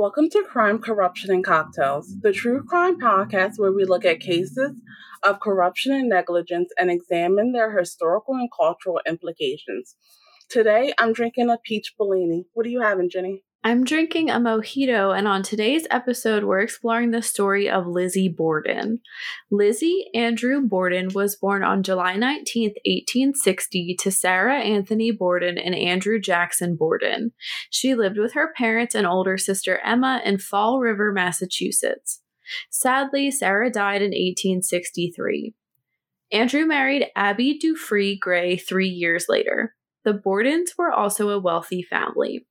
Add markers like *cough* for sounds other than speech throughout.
Welcome to Crime, Corruption, and Cocktails, the true crime podcast where we look at cases of corruption and negligence and examine their historical and cultural implications. Today, I'm drinking a peach Bellini. What are you having, Jenny? I'm drinking a mojito, and on today's episode, we're exploring the story of Lizzie Borden. Lizzie Andrew Borden was born on July 19, 1860, to Sarah Anthony Borden and Andrew Jackson Borden. She lived with her parents and older sister Emma in Fall River, Massachusetts. Sadly, Sarah died in 1863. Andrew married Abby Durfee Gray three years later. The Bordens were also a wealthy family.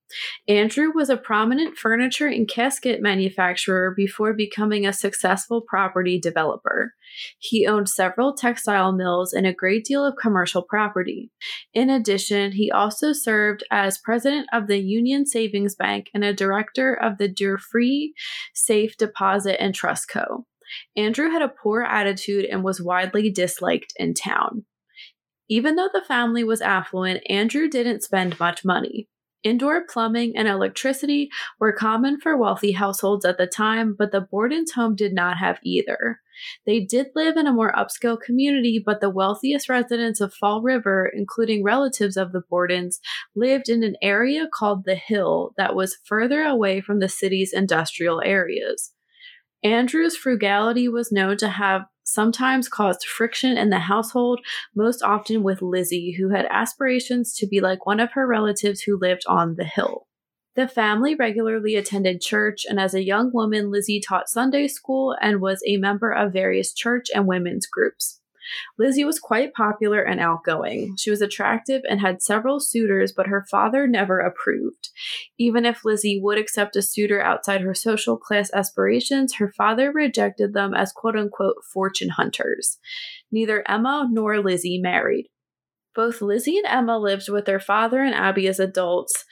Andrew was a prominent furniture and casket manufacturer before becoming a successful property developer. He owned several textile mills and a great deal of commercial property. In addition, he also served as president of the Union Savings Bank and a director of the Durfee Safe Deposit and Trust Co. Andrew had a poor attitude and was widely disliked in town. Even though the family was affluent, Andrew didn't spend much money. Indoor plumbing and electricity were common for wealthy households at the time, but the Borden's home did not have either. They did live in a more upscale community, but the wealthiest residents of Fall River, including relatives of the Bordens, lived in an area called the Hill that was further away from the city's industrial areas. Andrew's frugality was known to have sometimes caused friction in the household, most often with Lizzie, who had aspirations to be like one of her relatives who lived on the hill. The family regularly attended church, and as a young woman, Lizzie taught Sunday school and was a member of various church and women's groups. Lizzie was quite popular and outgoing. She was attractive and had several suitors, but her father never approved. Even if Lizzie would accept a suitor outside her social class aspirations, her father rejected them as quote unquote fortune hunters. Neither Emma nor Lizzie married. Both Lizzie and Emma lived with their father and Abby as adults,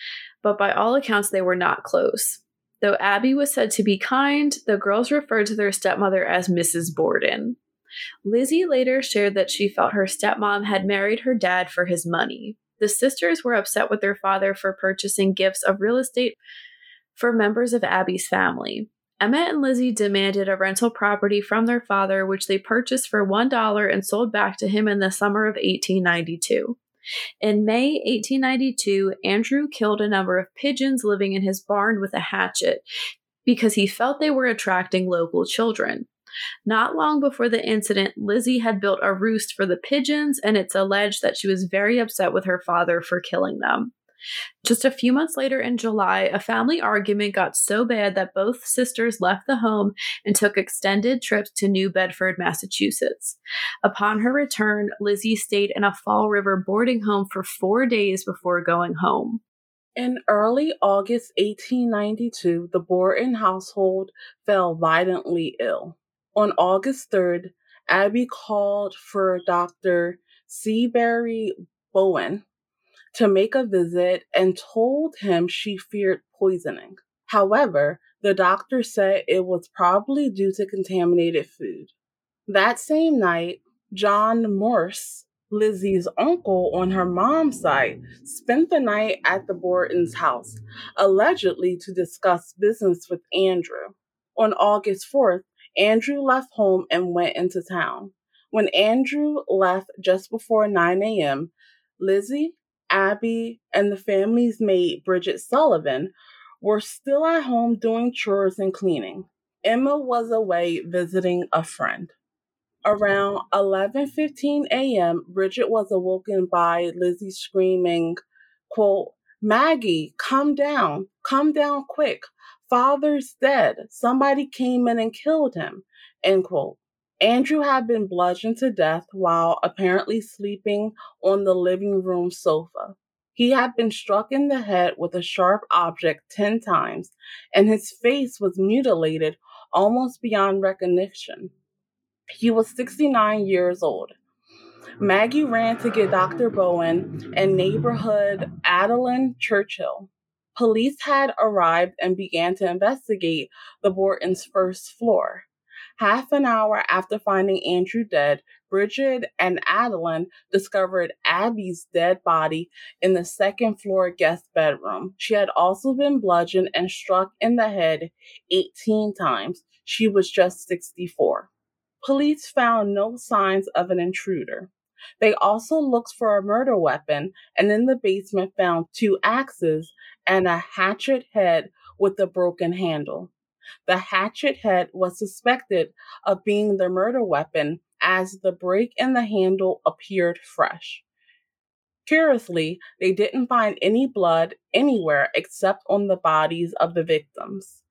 but by all accounts, they were not close. Though Abby was said to be kind, the girls referred to their stepmother as Mrs. Borden. Lizzie later shared that she felt her stepmom had married her dad for his money. The sisters were upset with their father for purchasing gifts of real estate for members of Abby's family. Emma and Lizzie demanded a rental property from their father, which they purchased for $1 and sold back to him in the summer of 1892. In May 1892, Andrew killed a number of pigeons living in his barn with a hatchet because he felt they were attracting local children. Not long before the incident, Lizzie had built a roost for the pigeons, and it's alleged that she was very upset with her father for killing them. Just a few months later in July, a family argument got so bad that both sisters left the home and took extended trips to New Bedford, Massachusetts. Upon her return, Lizzie stayed in a Fall River boarding home for four days before going home. In early August 1892, the Borden household fell violently ill. On August 3rd, Abby called for Dr. Seabury Bowen to make a visit and told him she feared poisoning. However, the doctor said it was probably due to contaminated food. That same night, John Morse, Lizzie's uncle on her mom's side, spent the night at the Borden's house, allegedly to discuss business with Andrew. On August 4th, Andrew left home and went into town. When Andrew left just before 9 a.m., Lizzie, Abby, and the family's maid, Bridget Sullivan, were still at home doing chores and cleaning. Emma was away visiting a friend. Around 11:15 a.m., Bridget was awoken by Lizzie screaming, quote, "Maggie, come down. Come down quick. Father's dead. Somebody came in and killed him. End quote. Andrew had been bludgeoned to death while apparently sleeping on the living room sofa. He had been struck in the head with a sharp object 10 times, and his face was mutilated almost beyond recognition. He was 69 years old. Maggie ran to get Dr. Bowen and neighborhood Adeline Churchill. Police had arrived and began to investigate the Borden's first floor. Half an hour after finding Andrew dead, Bridget and Adeline discovered Abby's dead body in the second floor guest bedroom. She had also been bludgeoned and struck in the head 18 times. She was just 64. Police found no signs of an intruder. They also looked for a murder weapon and in the basement found two axes and a hatchet head with a broken handle. The hatchet head was suspected of being the murder weapon as the break in the handle appeared fresh. Curiously, they didn't find any blood anywhere except on the bodies of the victims.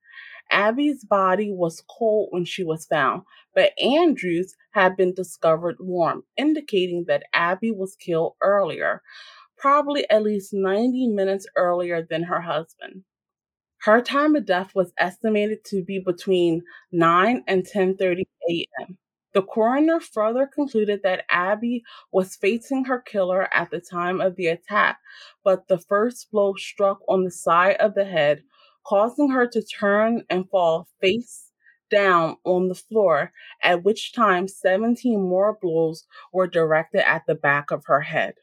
Abby's body was cold when she was found, but Andrew's had been discovered warm, indicating that Abby was killed earlier, probably at least 90 minutes earlier than her husband. Her time of death was estimated to be between 9 and 10:30 a.m. The coroner further concluded that Abby was facing her killer at the time of the attack, but the first blow struck on the side of the head, causing her to turn and fall face down on the floor, at which time 17 more blows were directed at the back of her head.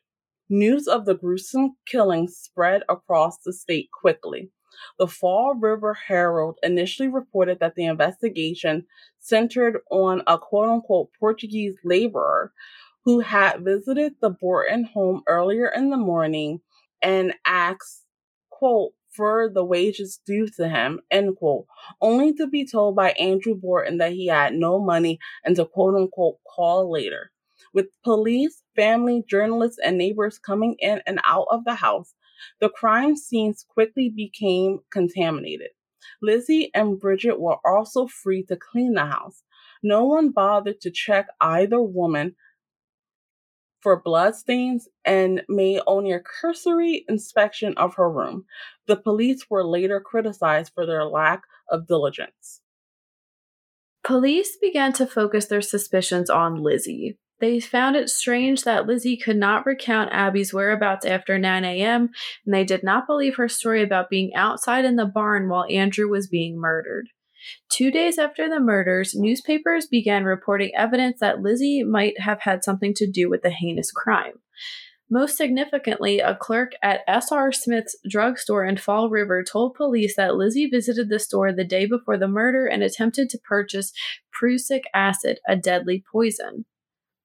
News of the gruesome killing spread across the state quickly. The Fall River Herald initially reported that the investigation centered on a quote unquote Portuguese laborer who had visited the Borden home earlier in the morning and asked, quote, for the wages due to him, end quote, only to be told by Andrew Borden that he had no money and to quote unquote call later. With police, family, journalists, and neighbors coming in and out of the house, the crime scenes quickly became contaminated. Lizzie and Bridget were also free to clean the house. No one bothered to check either woman for bloodstains and made only a cursory inspection of her room. The police were later criticized for their lack of diligence. Police began to focus their suspicions on Lizzie. They found it strange that Lizzie could not recount Abby's whereabouts after 9 a.m., and they did not believe her story about being outside in the barn while Andrew was being murdered. Two days after the murders, newspapers began reporting evidence that Lizzie might have had something to do with the heinous crime. Most significantly, a clerk at S.R. Smith's drugstore in Fall River told police that Lizzie visited the store the day before the murder and attempted to purchase prussic acid, a deadly poison.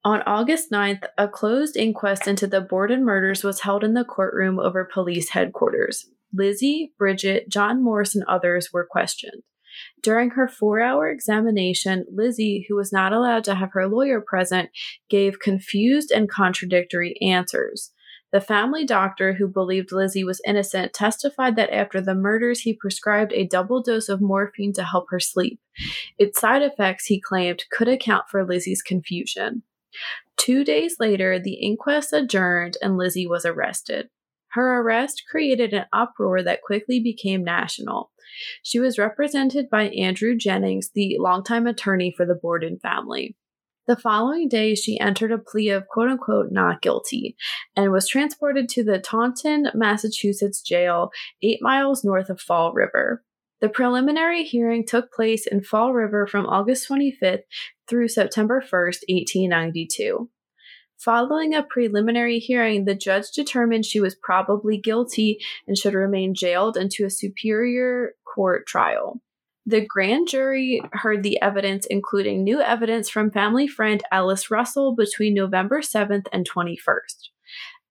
On August 9th, a closed inquest into the Borden murders was held in the courtroom over police headquarters. Lizzie, Bridget, John Morse, and others were questioned. During her four hour examination, Lizzie, who was not allowed to have her lawyer present, gave confused and contradictory answers. The family doctor, who believed Lizzie was innocent, testified that after the murders, he prescribed a double dose of morphine to help her sleep. Its side effects, he claimed, could account for Lizzie's confusion. Two days later, the inquest adjourned and Lizzie was arrested. Her arrest created an uproar that quickly became national. She was represented by Andrew Jennings, the longtime attorney for the Borden family. The following day, she entered a plea of quote unquote not guilty and was transported to the Taunton, Massachusetts jail, eight miles north of Fall River. The preliminary hearing took place in Fall River from August 25th through September 1st, 1892. Following a preliminary hearing, the judge determined she was probably guilty and should remain jailed into a superior court trial. The grand jury heard the evidence, including new evidence from family friend Alice Russell between November 7th and 21st.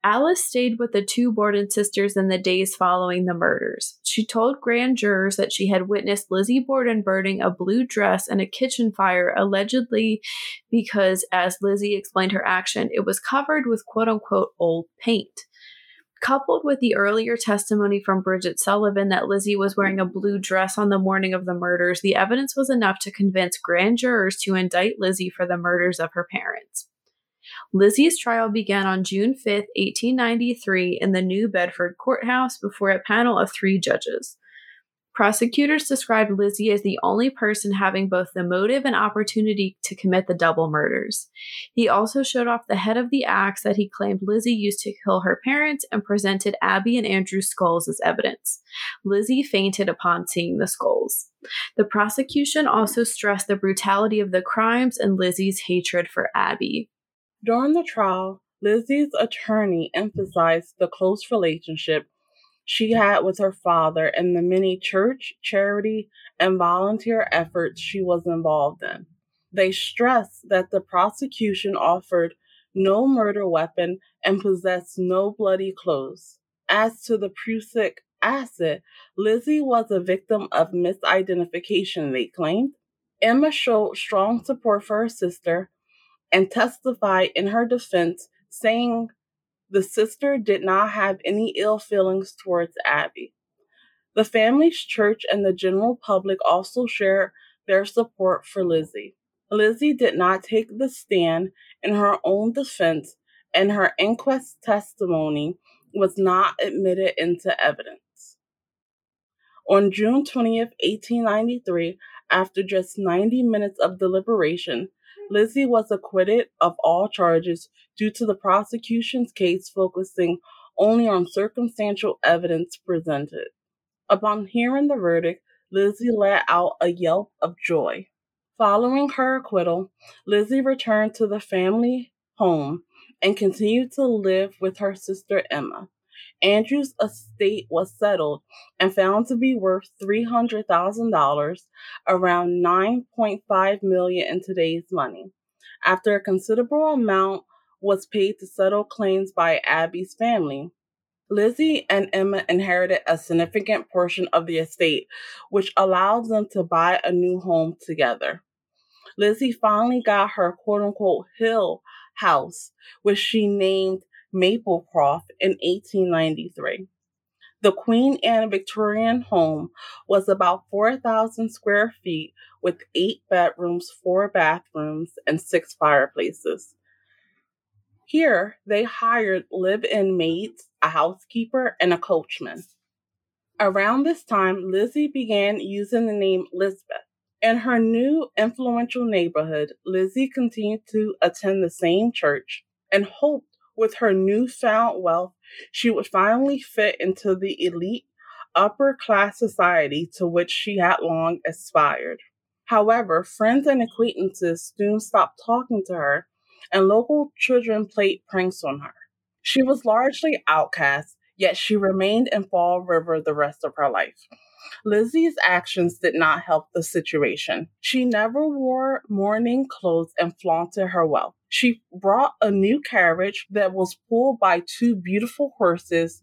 Alice stayed with the two Borden sisters in the days following the murders. She told grand jurors that she had witnessed Lizzie Borden burning a blue dress in a kitchen fire, allegedly because, as Lizzie explained her action, it was covered with quote unquote old paint. Coupled with the earlier testimony from Bridget Sullivan that Lizzie was wearing a blue dress on the morning of the murders, the evidence was enough to convince grand jurors to indict Lizzie for the murders of her parents. Lizzie's trial began on June 5, 1893, in the New Bedford courthouse before a panel of three judges. Prosecutors described Lizzie as the only person having both the motive and opportunity to commit the double murders. He also showed off the head of the axe that he claimed Lizzie used to kill her parents and presented Abby and Andrew's skulls as evidence. Lizzie fainted upon seeing the skulls. The prosecution also stressed the brutality of the crimes and Lizzie's hatred for Abby. During the trial, Lizzie's attorney emphasized the close relationship she had with her father and the many church, charity, and volunteer efforts she was involved in. They stressed that the prosecution offered no murder weapon and possessed no bloody clothes. As to the prussic acid, Lizzie was a victim of misidentification, they claimed. Emma showed strong support for her sister and testified in her defense, saying the sister did not have any ill feelings towards Abby. The family's church and the general public also shared their support for Lizzie. Lizzie did not take the stand in her own defense, and her inquest testimony was not admitted into evidence. On June 20th, 1893, after just 90 minutes of deliberation, Lizzie was acquitted of all charges due to the prosecution's case focusing only on circumstantial evidence presented. Upon hearing the verdict, Lizzie let out a yelp of joy. Following her acquittal, Lizzie returned to the family home and continued to live with her sister Emma. Andrew's estate was settled and found to be worth $300,000, around 9.5 million in today's money. After a considerable amount was paid to settle claims by Abby's family, Lizzie and Emma inherited a significant portion of the estate, which allowed them to buy a new home together. Lizzie finally got her quote unquote hill house, which she named Maplecroft in 1893. The Queen Anne Victorian home was about 4,000 square feet with eight bedrooms, four bathrooms, and six fireplaces. Here, they hired live in maids, a housekeeper, and a coachman. Around this time, Lizzie began using the name Lizbeth. In her new influential neighborhood, Lizzie continued to attend the same church and hoped with her newfound wealth, she would finally fit into the elite upper class society to which she had long aspired. However, friends and acquaintances soon stopped talking to her, and local children played pranks on her. She was largely outcast, yet she remained in Fall River the rest of her life. Lizzie's actions did not help the situation. She never wore mourning clothes and flaunted her wealth. She brought a new carriage that was pulled by two beautiful horses,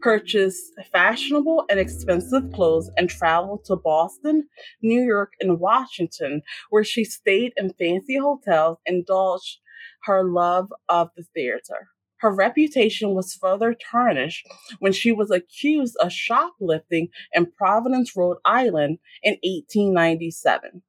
purchased fashionable and expensive clothes, and traveled to Boston, New York, and Washington, where she stayed in fancy hotels, indulged her love of the theater. Her reputation was further tarnished when she was accused of shoplifting in Providence, Rhode Island in 1897.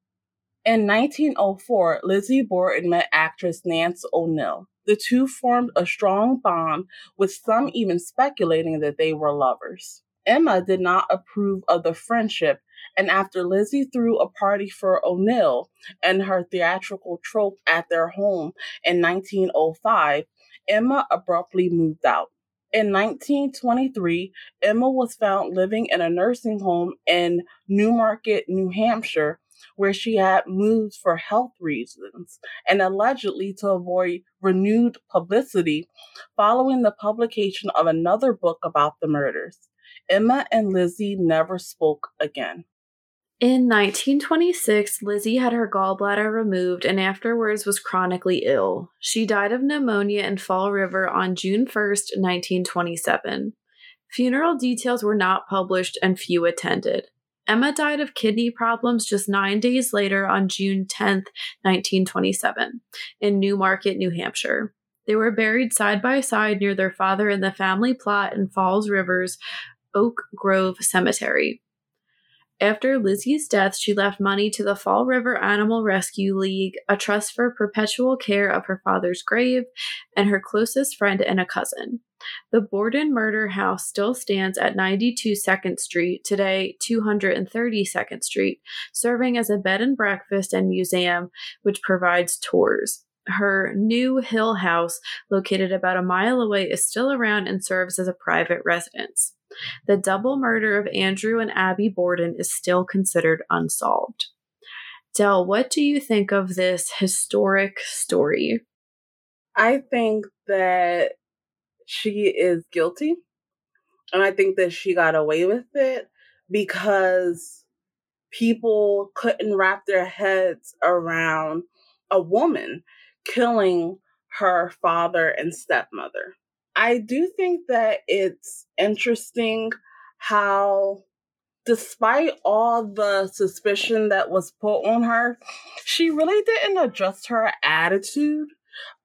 In 1904, Lizzie Borden met actress Nance O'Neill. The two formed a strong bond, with some even speculating that they were lovers. Emma did not approve of the friendship, and after Lizzie threw a party for O'Neill and her theatrical troupe at their home in 1905, Emma abruptly moved out. In 1923, Emma was found living in a nursing home in Newmarket, New Hampshire, where she had moved for health reasons and allegedly to avoid renewed publicity following the publication of another book about the murders. Emma and Lizzie never spoke again. In 1926, Lizzie had her gallbladder removed and afterwards was chronically ill. She died of pneumonia in Fall River on June 1st, 1927. Funeral details were not published and few attended. Emma died of kidney problems just nine days later on June 10th, 1927, in Newmarket, New Hampshire. They were buried side by side near their father in the family plot in Falls River's Oak Grove Cemetery. After Lizzie's death, she left money to the Fall River Animal Rescue League, a trust for perpetual care of her father's grave, and her closest friend and a cousin. The Borden murder house still stands at 92 2nd Street, today 232nd Street, serving as a bed and breakfast and museum which provides tours. Her new Hill House, located about a mile away, is still around and serves as a private residence. The double murder of Andrew and Abby Borden is still considered unsolved. Dell, what do you think of this historic story? I think that she is guilty. And I think that she got away with it because people couldn't wrap their heads around a woman killing her father and stepmother. I do think that it's interesting how, despite all the suspicion that was put on her, she really didn't adjust her attitude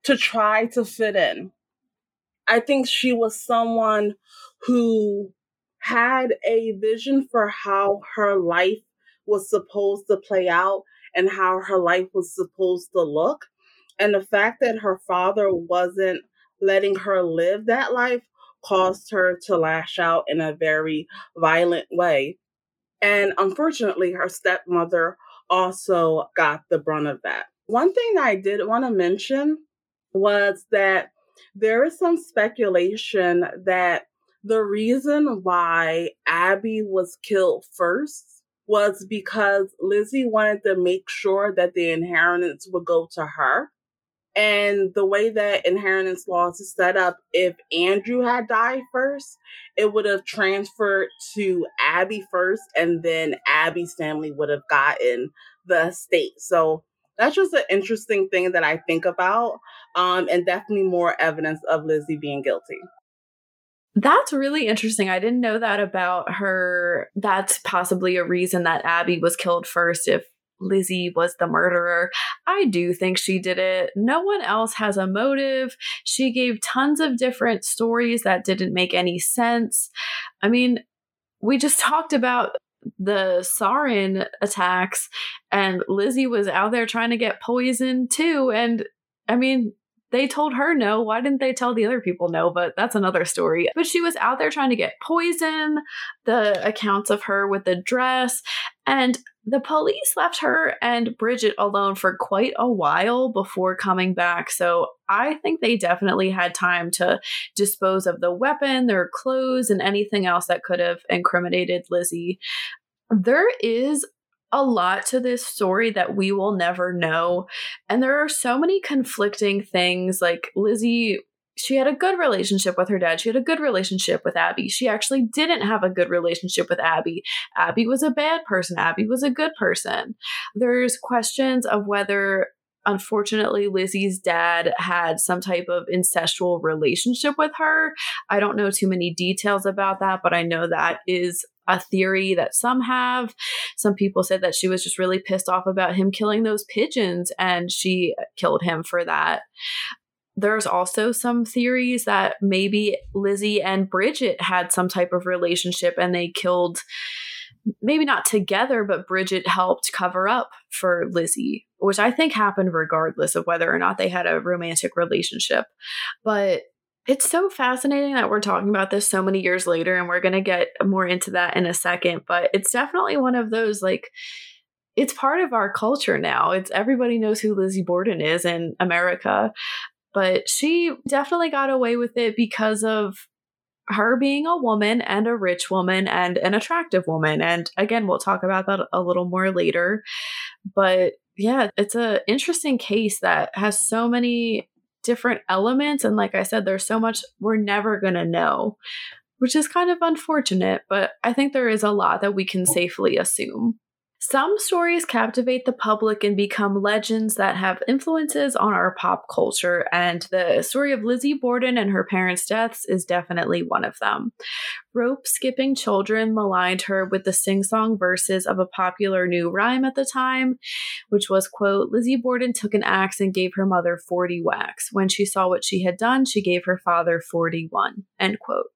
to try to fit in. I think she was someone who had a vision for how her life was supposed to play out and how her life was supposed to look. And the fact that her father wasn't letting her live that life caused her to lash out in a very violent way. And unfortunately, her stepmother also got the brunt of that. One thing I did want to mention was that there is some speculation that the reason why Abby was killed first was because Lizzie wanted to make sure that the inheritance would go to her. And the way that inheritance laws is set up, if Andrew had died first, it would have transferred to Abby first, and then Abby's family would have gotten the estate. So that's just an interesting thing that I think about, um, and definitely more evidence of Lizzie being guilty. That's really interesting. I didn't know that about her. That's possibly a reason that Abby was killed first if Lizzie was the murderer. I do think she did it. No one else has a motive. She gave tons of different stories that didn't make any sense. I mean, we just *laughs* talked about the sarin attacks, and Lizzie was out there trying to get poisoned too. And I mean, they told her no. Why didn't they tell the other people no? But that's another story. But she was out there trying to get poison, the accounts of her with the dress. And the police left her and Bridget alone for quite a while before coming back. So I think they definitely had time to dispose of the weapon, their clothes, and anything else that could have incriminated Lizzie. There is a lot to this story that we will never know. And there are so many conflicting things. Like Lizzie, she had a good relationship with her dad. She had a good relationship with Abby. She actually didn't have a good relationship with Abby. Abby was a bad person. Abby was a good person. There's questions of whether unfortunately Lizzie's dad had some type of incestual relationship with her. I don't know too many details about that, but I know that is a theory that some have. Some people said that she was just really pissed off about him killing those pigeons and she killed him for that. There's also some theories that maybe Lizzie and Bridget had some type of relationship and they killed, maybe not together, but Bridget helped cover up for Lizzie, which I think happened regardless of whether or not they had a romantic relationship. But it's so fascinating that we're talking about this so many years later, and we're going to get more into that in a second. But it's definitely one of those like, it's part of our culture now. It's everybody knows who Lizzie Borden is in America. But she definitely got away with it because of her being a woman and a rich woman and an attractive woman. And again, we'll talk about that a little more later. But yeah, it's an interesting case that has so many different elements. And like I said, there's so much we're never going to know, which is kind of unfortunate, but I think there is a lot that we can safely assume. Some stories captivate the public and become legends that have influences on our pop culture, and the story of Lizzie Borden and her parents' deaths is definitely one of them. Rope skipping children maligned her with the sing song verses of a popular new rhyme at the time, which was, quote, Lizzie Borden took an axe and gave her mother 40 whacks. When she saw what she had done, she gave her father 41, end quote.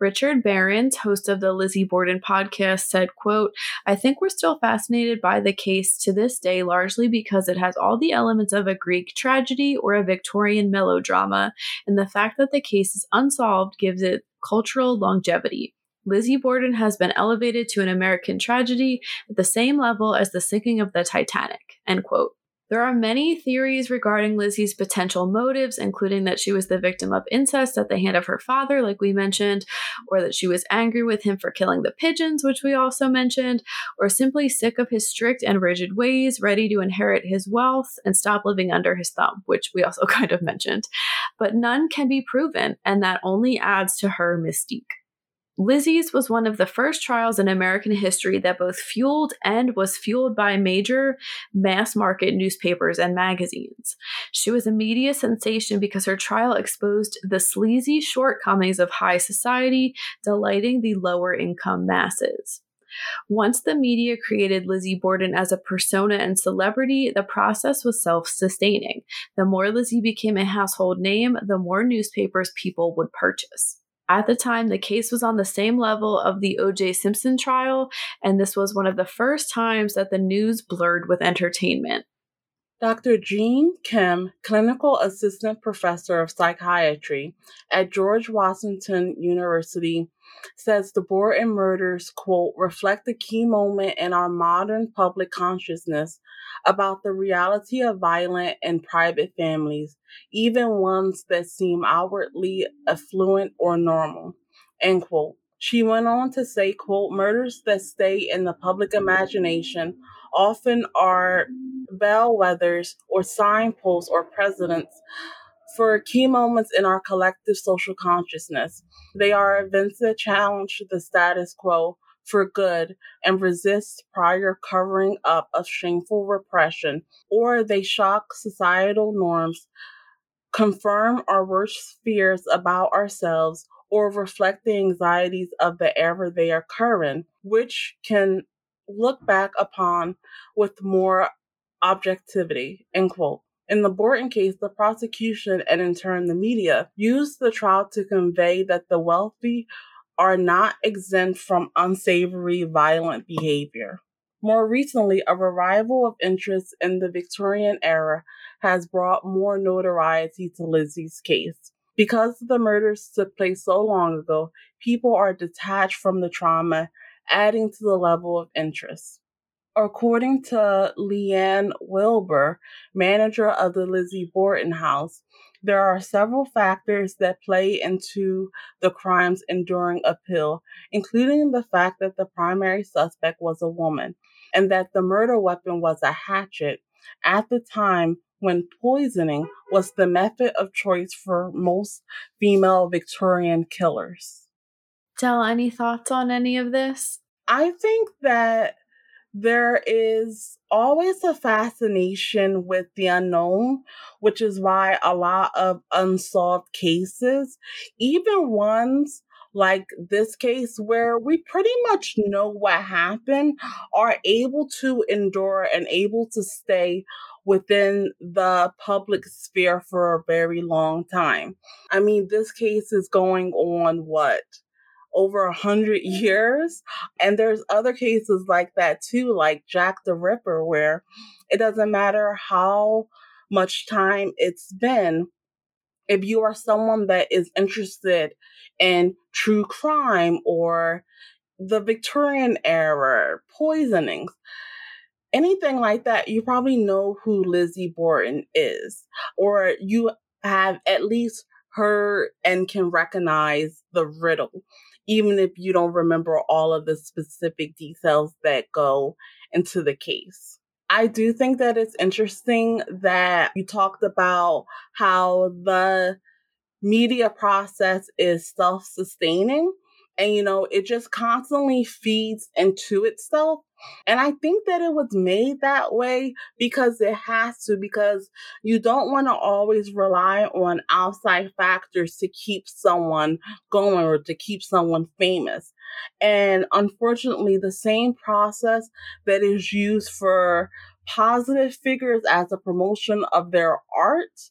Richard Behrens, host of the Lizzie Borden podcast, said, quote, I think we're still fascinated by the case to this day largely because it has all the elements of a Greek tragedy or a Victorian melodrama, and the fact that the case is unsolved gives it cultural longevity. Lizzie Borden has been elevated to an American tragedy at the same level as the sinking of the Titanic. End quote. There are many theories regarding Lizzie's potential motives, including that she was the victim of incest at the hand of her father, like we mentioned, or that she was angry with him for killing the pigeons, which we also mentioned, or simply sick of his strict and rigid ways, ready to inherit his wealth and stop living under his thumb, which we also *laughs* kind of mentioned. But none can be proven, and that only adds to her mystique. Lizzie's was one of the first trials in American history that both fueled and was fueled by major mass market newspapers and magazines. She was a media sensation because her trial exposed the sleazy shortcomings of high society, delighting the lower income masses. Once the media created Lizzie Borden as a persona and celebrity, the process was self sustaining. The more Lizzie became a household name, the more newspapers people would purchase. At the time, the case was on the same level of the O.J. Simpson trial, and this was one of the first times that the news blurred with entertainment. Dr. Jean Kim, clinical assistant professor of psychiatry at George Washington University, says the Borden murders, quote, reflect a key moment in our modern public consciousness about the reality of violent and private families, even ones that seem outwardly affluent or normal, end quote. She went on to say, quote, murders that stay in the public imagination often are bellwethers or signposts or precedents for key moments in our collective social consciousness. They are events that challenge the status quo for good and resist prior covering up of shameful repression, or they shock societal norms, confirm our worst fears about ourselves, or reflect the anxieties of the era they occur in, which can look back upon with more objectivity. End quote. In the Borden case, the prosecution and in turn the media used the trial to convey that the wealthy are not exempt from unsavory violent behavior. More recently, a revival of interest in the Victorian era has brought more notoriety to Lizzie's case. Because the murders took place so long ago, people are detached from the trauma, adding to the level of interest. According to Leanne Wilbur, manager of the Lizzie Borden House, there are several factors that play into the crime's enduring appeal, including the fact that the primary suspect was a woman and that the murder weapon was a hatchet at the time when poisoning was the method of choice for most female Victorian killers. Tell any thoughts on any of this? I think that there is always a fascination with the unknown, which is why a lot of unsolved cases, even ones like this case where we pretty much know what happened, are able to endure and able to stay within the public sphere for a very long time. I mean, this case is going on what? Over a hundred *laughs* years. And there's other cases like that too, like Jack the Ripper, where it doesn't matter how much time it's been. If you are someone that is interested in true crime or the Victorian era, poisonings, anything like that, you probably know who Lizzie Borden is, or you have at least heard and can recognize the riddle even if you don't remember all of the specific details that go into the case. I do think that it's interesting that you talked about how the media process is self sustaining and, you know, it just constantly feeds into itself. And I think that it was made that way because it has to, because you don't want to always rely on outside factors to keep someone going or to keep someone famous. And unfortunately, the same process that is used for positive figures as a promotion of their art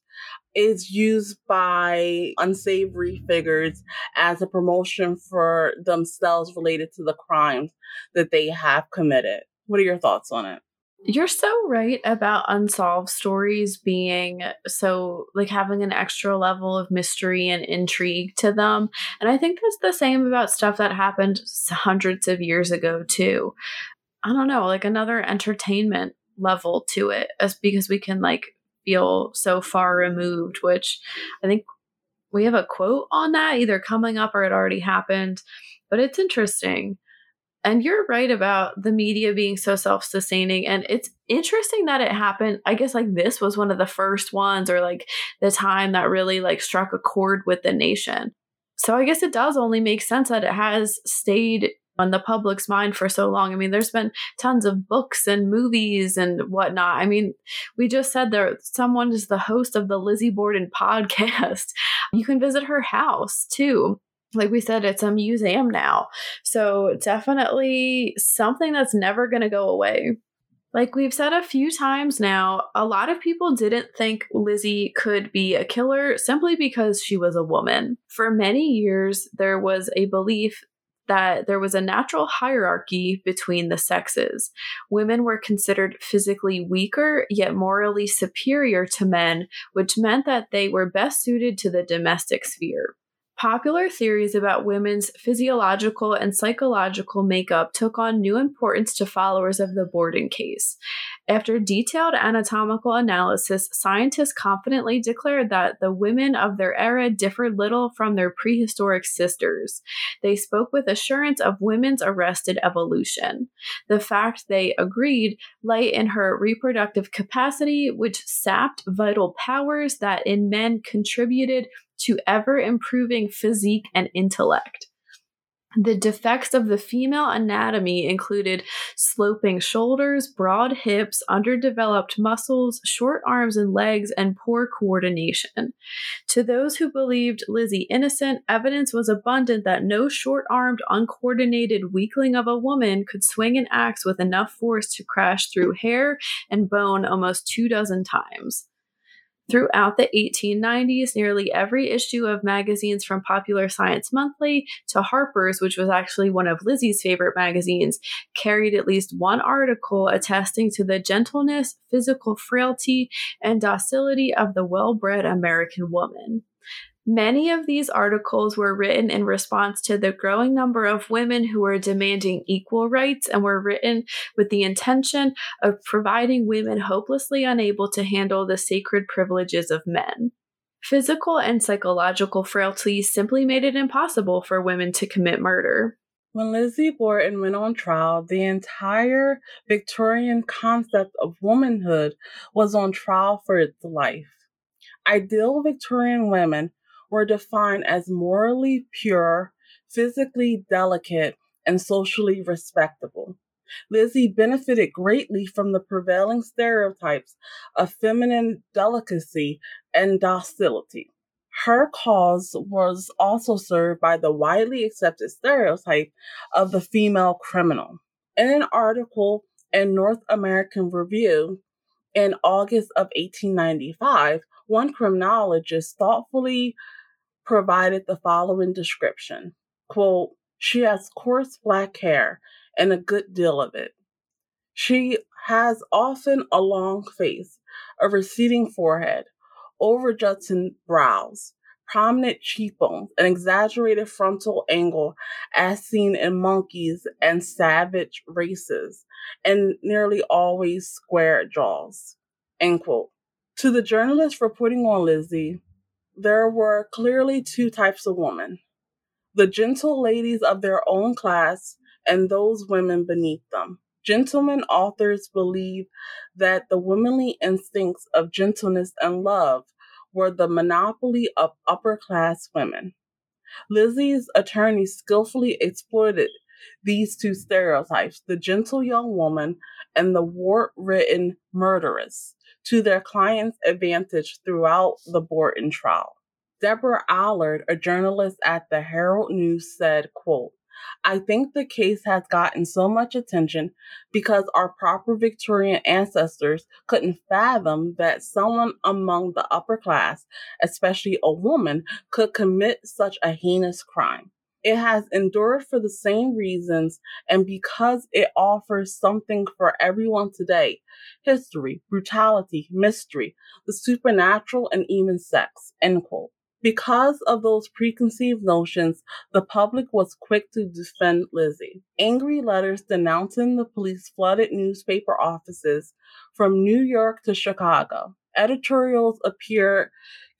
is used by unsavory figures as a promotion for themselves related to the crimes that they have committed. What are your thoughts on it? You're so right about unsolved stories being so like having an extra level of mystery and intrigue to them. And I think that's the same about stuff that happened hundreds of years ago, too. I don't know, like another entertainment level to it, as because we can like feel so far removed, which I think we have a quote on that either coming up or it already happened. But it's interesting. And you're right about the media being so self sustaining. And it's interesting that it happened. I guess like this was one of the first ones or like the time that really like struck a chord with the nation. So I guess it does only make sense that it has stayed on the public's mind for so long. I mean, there's been tons of books and movies and whatnot. I mean, we just said there someone is the host of the Lizzie Borden *laughs* podcast. You can visit her house too like we said, it's a museum now. So definitely something that's never going to go away. Like we've said a few times now, a lot of people didn't think Lizzie could be a killer simply because she was a woman. For many years, there was a belief that there was a natural hierarchy between the sexes. Women were considered physically weaker, yet morally superior to men, which meant that they were best suited to the domestic sphere. Popular theories about women's physiological and psychological makeup took on new importance to followers of the Borden case. After detailed anatomical analysis, scientists confidently declared that the women of their era differed little from their prehistoric sisters. They spoke with assurance of women's arrested evolution. The fact they agreed lay in her reproductive capacity, which sapped vital powers that in men contributed to ever improving physique and intellect. The defects of the female anatomy included sloping shoulders, broad hips, underdeveloped muscles, short arms and legs, and poor coordination. To those who believed Lizzie innocent, evidence was abundant that no short armed, uncoordinated weakling of a woman could swing an axe with enough force to crash through hair and bone almost two dozen times. Throughout the 1890s, nearly every issue of magazines from Popular Science Monthly to Harper's, which was actually one of Lizzie's favorite magazines, carried at least one article attesting to the gentleness, physical frailty, and docility of the well bred American woman. Many of these articles were written in response to the growing number of women who were demanding equal rights and were written with the intention of providing women hopelessly unable to handle the sacred privileges of men. Physical and psychological frailty simply made it impossible for women to commit murder. When Lizzie Borden went on trial, the entire Victorian concept of womanhood was on trial for its life. Ideal Victorian women were defined as morally pure, physically delicate, and socially respectable. Lizzie benefited greatly from the prevailing stereotypes of feminine delicacy and docility. Her cause was also served by the widely accepted stereotype of the female criminal. In an article in North American Review in August of 1895, one criminologist thoughtfully provided the following description. Quote she has coarse black hair and a good deal of it. She has often a long face a receding forehead overjutting brows prominent cheekbones an exaggerated frontal angle as seen in monkeys and savage races and nearly always square jaws. End quote. To the journalist reporting on lizzie there were clearly two types of women the gentle ladies of their own class and those women beneath them. Gentlemen authors believe that the womanly instincts of gentleness and love were the monopoly of upper class women. Lizzie's attorneys skillfully exploited these two stereotypes the gentle young woman and the wart ridden murderess to their client's advantage throughout the Borden trial. Deborah Allard, a journalist at the Herald News, said, quote, I think the case has gotten so much attention because our proper Victorian ancestors couldn't fathom that someone among the upper class, especially a woman, could commit such a heinous crime. It has endured for the same reasons and because it offers something for everyone today history, brutality, mystery, the supernatural, and even sex. End quote. Because of those preconceived notions, the public was quick to defend Lizzie. Angry letters denouncing the police flooded newspaper offices from New York to Chicago. Editorials appeared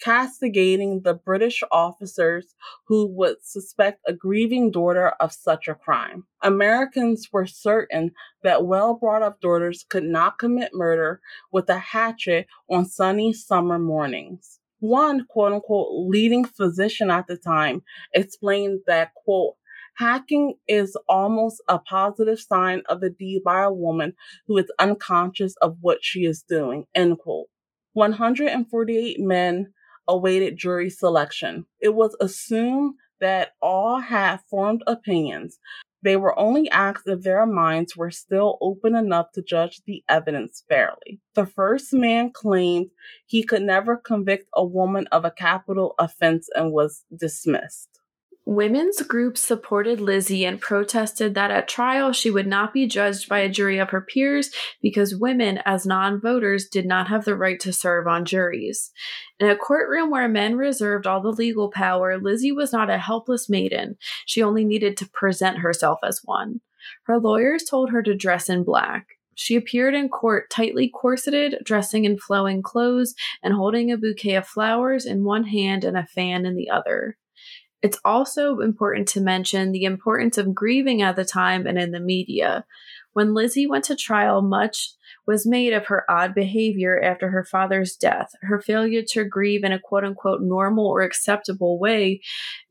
castigating the British officers who would suspect a grieving daughter of such a crime. Americans were certain that well brought up daughters could not commit murder with a hatchet on sunny summer mornings one quote unquote leading physician at the time explained that quote hacking is almost a positive sign of a deed by a woman who is unconscious of what she is doing end quote 148 men awaited jury selection it was assumed that all had formed opinions they were only asked if their minds were still open enough to judge the evidence fairly. The first man claimed he could never convict a woman of a capital offense and was dismissed. Women's groups supported Lizzie and protested that at trial she would not be judged by a jury of her peers because women, as non voters, did not have the right to serve on juries. In a courtroom where men reserved all the legal power, Lizzie was not a helpless maiden. She only needed to present herself as one. Her lawyers told her to dress in black. She appeared in court tightly corseted, dressing in flowing clothes, and holding a bouquet of flowers in one hand and a fan in the other. It's also important to mention the importance of grieving at the time and in the media. When Lizzie went to trial, much was made of her odd behavior after her father's death, her failure to grieve in a quote unquote normal or acceptable way,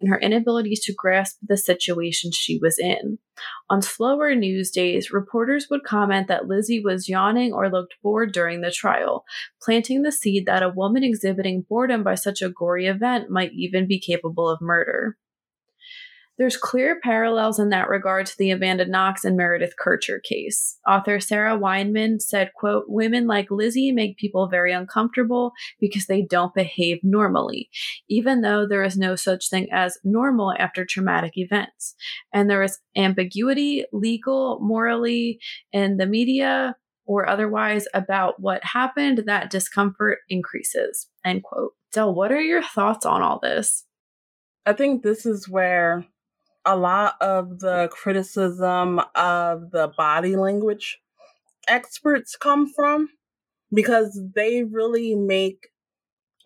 and her inability to grasp the situation she was in. On slower news days, reporters would comment that Lizzie was yawning or looked bored during the trial, planting the seed that a woman exhibiting boredom by such a gory event might even be capable of murder. There's clear parallels in that regard to the Amanda Knox and Meredith Kercher case. Author Sarah Weinman said, quote, women like Lizzie make people very uncomfortable because they don't behave normally, even though there is no such thing as normal after traumatic events. And there is ambiguity, legal, morally, in the media or otherwise about what happened, that discomfort increases. End quote. Del, what are your thoughts on all this? I think this is where a lot of the criticism of the body language experts come from because they really make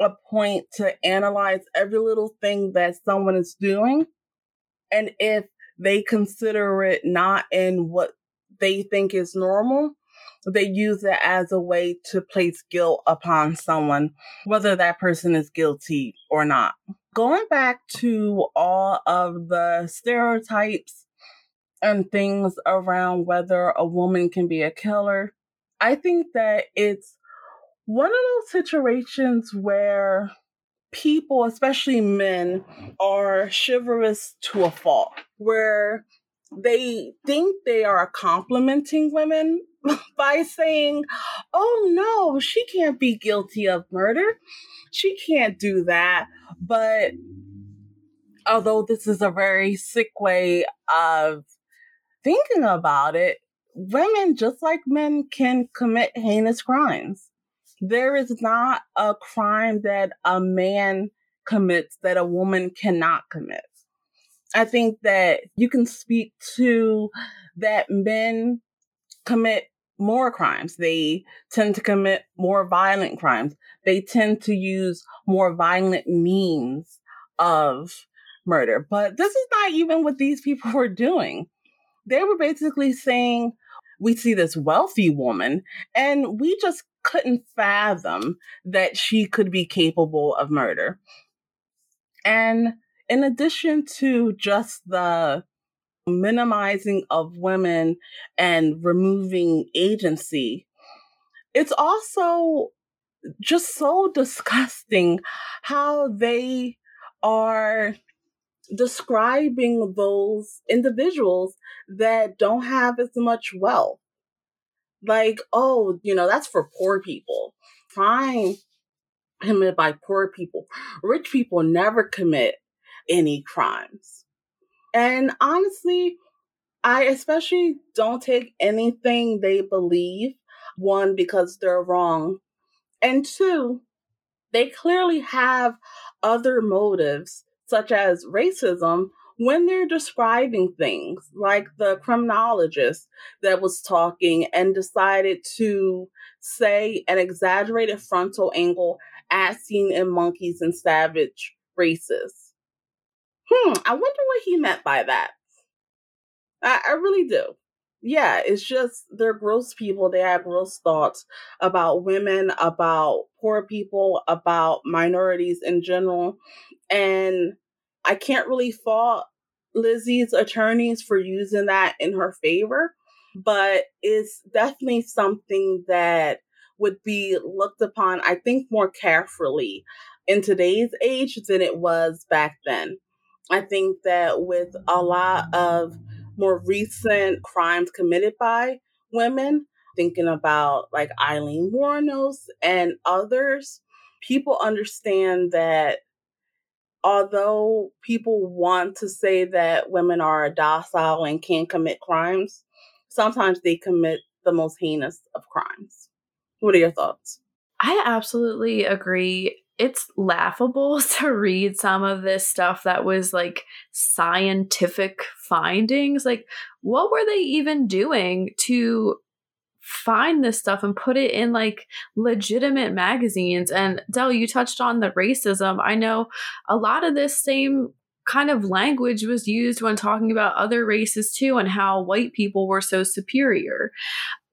a point to analyze every little thing that someone is doing. And if they consider it not in what they think is normal, they use it as a way to place guilt upon someone, whether that person is guilty or not going back to all of the stereotypes and things around whether a woman can be a killer, I think that it's one of those situations where people, especially men, are chivalrous to a fault, where they think they are complimenting women *laughs* by saying, oh no, she can't be guilty of murder. She can't do that. But although this is a very sick way of thinking about it, women, just like men, can commit heinous crimes. There is not a crime that a man commits that a woman cannot commit. I think that you can speak to that men commit more crimes. They tend to commit more violent crimes. They tend to use more violent means of murder. But this is not even what these people *laughs* were doing. They were basically saying, we see this wealthy woman and we just couldn't fathom that she could be capable of murder. And in addition to just the minimizing of women and removing agency, it's also just so *laughs* disgusting how they are describing those individuals that don't have as much wealth. Like, oh, you know, that's for poor people. Crime committed by poor people. Rich people never commit any crimes. And honestly, I especially don't take anything they believe, one, because they're wrong, and two, they clearly have other motives, such as racism, when they're describing things, like the criminologist that was talking and decided to say an exaggerated frontal angle as seen in monkeys and savage races. Hmm, I wonder what he meant by that. I, I really do. Yeah, it's just they're gross people. They have gross thoughts about women, about poor people, about minorities in general. And I can't really fault Lizzie's attorneys for using that in her favor, but it's definitely something that would be looked upon, I think, more carefully in today's age than it was back then. I think that with a lot of more recent crimes committed by women, thinking about like Aileen Wuornos and others, people understand that although people want to say that women are docile and can't commit crimes, sometimes they commit the most heinous of crimes. What are your thoughts? I absolutely agree. It's laughable *laughs* to read some of this stuff that was like scientific findings. Like, what were they even doing to find this stuff and put it in like legitimate magazines? And Dell, you touched on the racism. I know a lot of this same kind of language was used when talking about other races too and how white people were so superior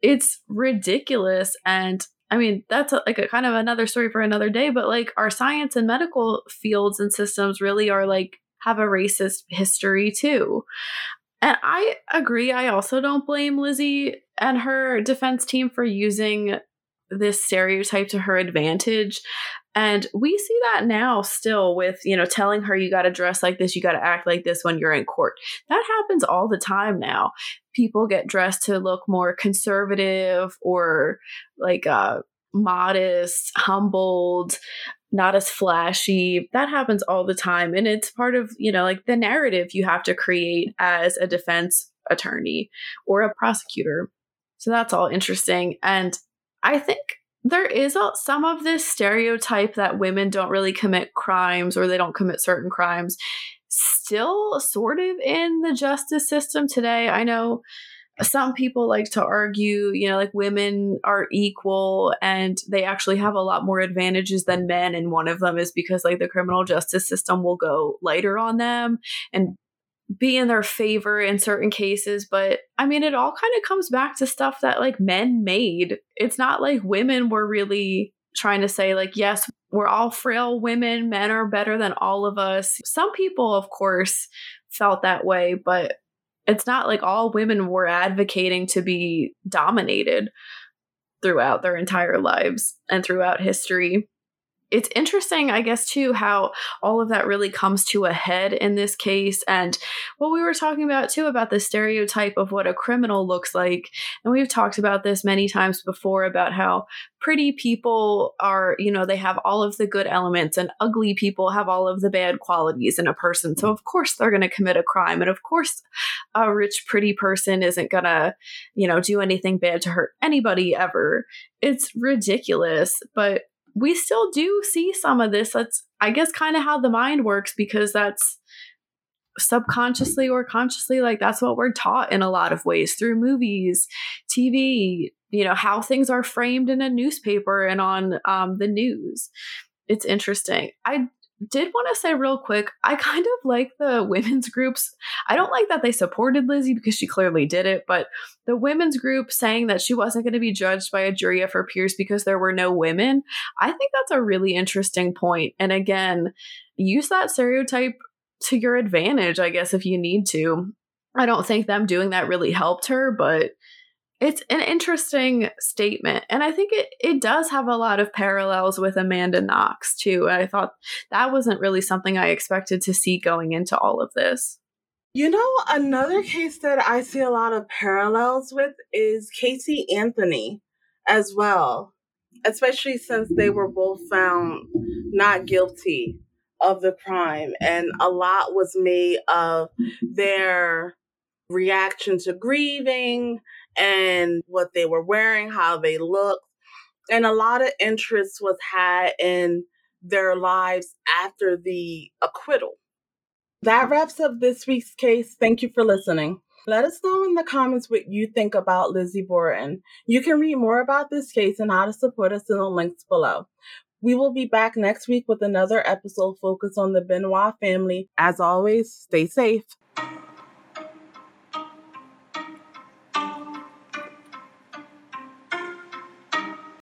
it's ridiculous and I mean, that's a, like a kind of another story for another day, but like our science and medical fields and systems really are like have a racist history too. And I agree. I also don't blame Lizzie and her defense team for using this stereotype to her advantage. And we see that now still with, you know, telling her you got to dress like this, you got to act like this when you're in court. That happens all the time now. People get dressed to look more conservative or like uh, modest, humbled, not as flashy. That happens all the time. And it's part of, you know, like the narrative you have to create as a defense attorney or a prosecutor. So that's all interesting. And I think there is a, some of this stereotype that women don't really commit crimes or they don't commit certain crimes still sort of in the justice system today. I know some people like to argue, you know, like women are equal and they actually have a lot more advantages than men. And one of them is because, like, the criminal justice system will go lighter on them and be in their favor in certain cases but i mean it all kind of comes back to stuff that like men made. It's not like women were really trying to say like yes we're all frail women men are better than all of us. Some people of course felt that way but it's not like all women were advocating to be dominated throughout their entire lives and throughout history it's interesting, I guess, too, how all of that really comes to a head in this case. And what we were talking about, too, about the stereotype of what a criminal looks like. And we've talked about this many times before about how pretty people are, you know, they have all of the good elements, and ugly people have all of the bad qualities in a person. So, of course, they're going to commit a crime. And of course, a rich, pretty person isn't going to, you know, do anything bad to hurt anybody ever. It's ridiculous. But we still do see some of this. That's, I guess, kind of how the mind works because that's subconsciously or consciously, like, that's what we're taught in a lot of ways through movies, TV, you know, how things are framed in a newspaper and on um, the news. It's interesting. I did want to say real quick, I kind of like the women's groups. I don't like that they supported Lizzie because she clearly did it, but the women's group saying that she wasn't going to be judged by a jury of her peers because there were no women, I think that's a really interesting point. And again, use that stereotype to your advantage, I guess, if you need to. I don't think them doing that really helped her, but it's an interesting statement. And I think it, it does have a lot of parallels with Amanda Knox, too. I thought that wasn't really something I expected to see going into all of this. You know, another case that I see a lot of parallels with is Casey Anthony as well, especially since they were both found not guilty of the crime. And a lot was made of their reaction to grieving and what they were wearing, how they looked. And a lot of interest was had in their lives after the acquittal. That wraps up this week's case. Thank you for listening. Let us know in the comments what you think about Lizzie Borden. You can read more about this case and how to support us in the links below. We will be back next week with another episode focused on the Benoit family. As always, stay safe.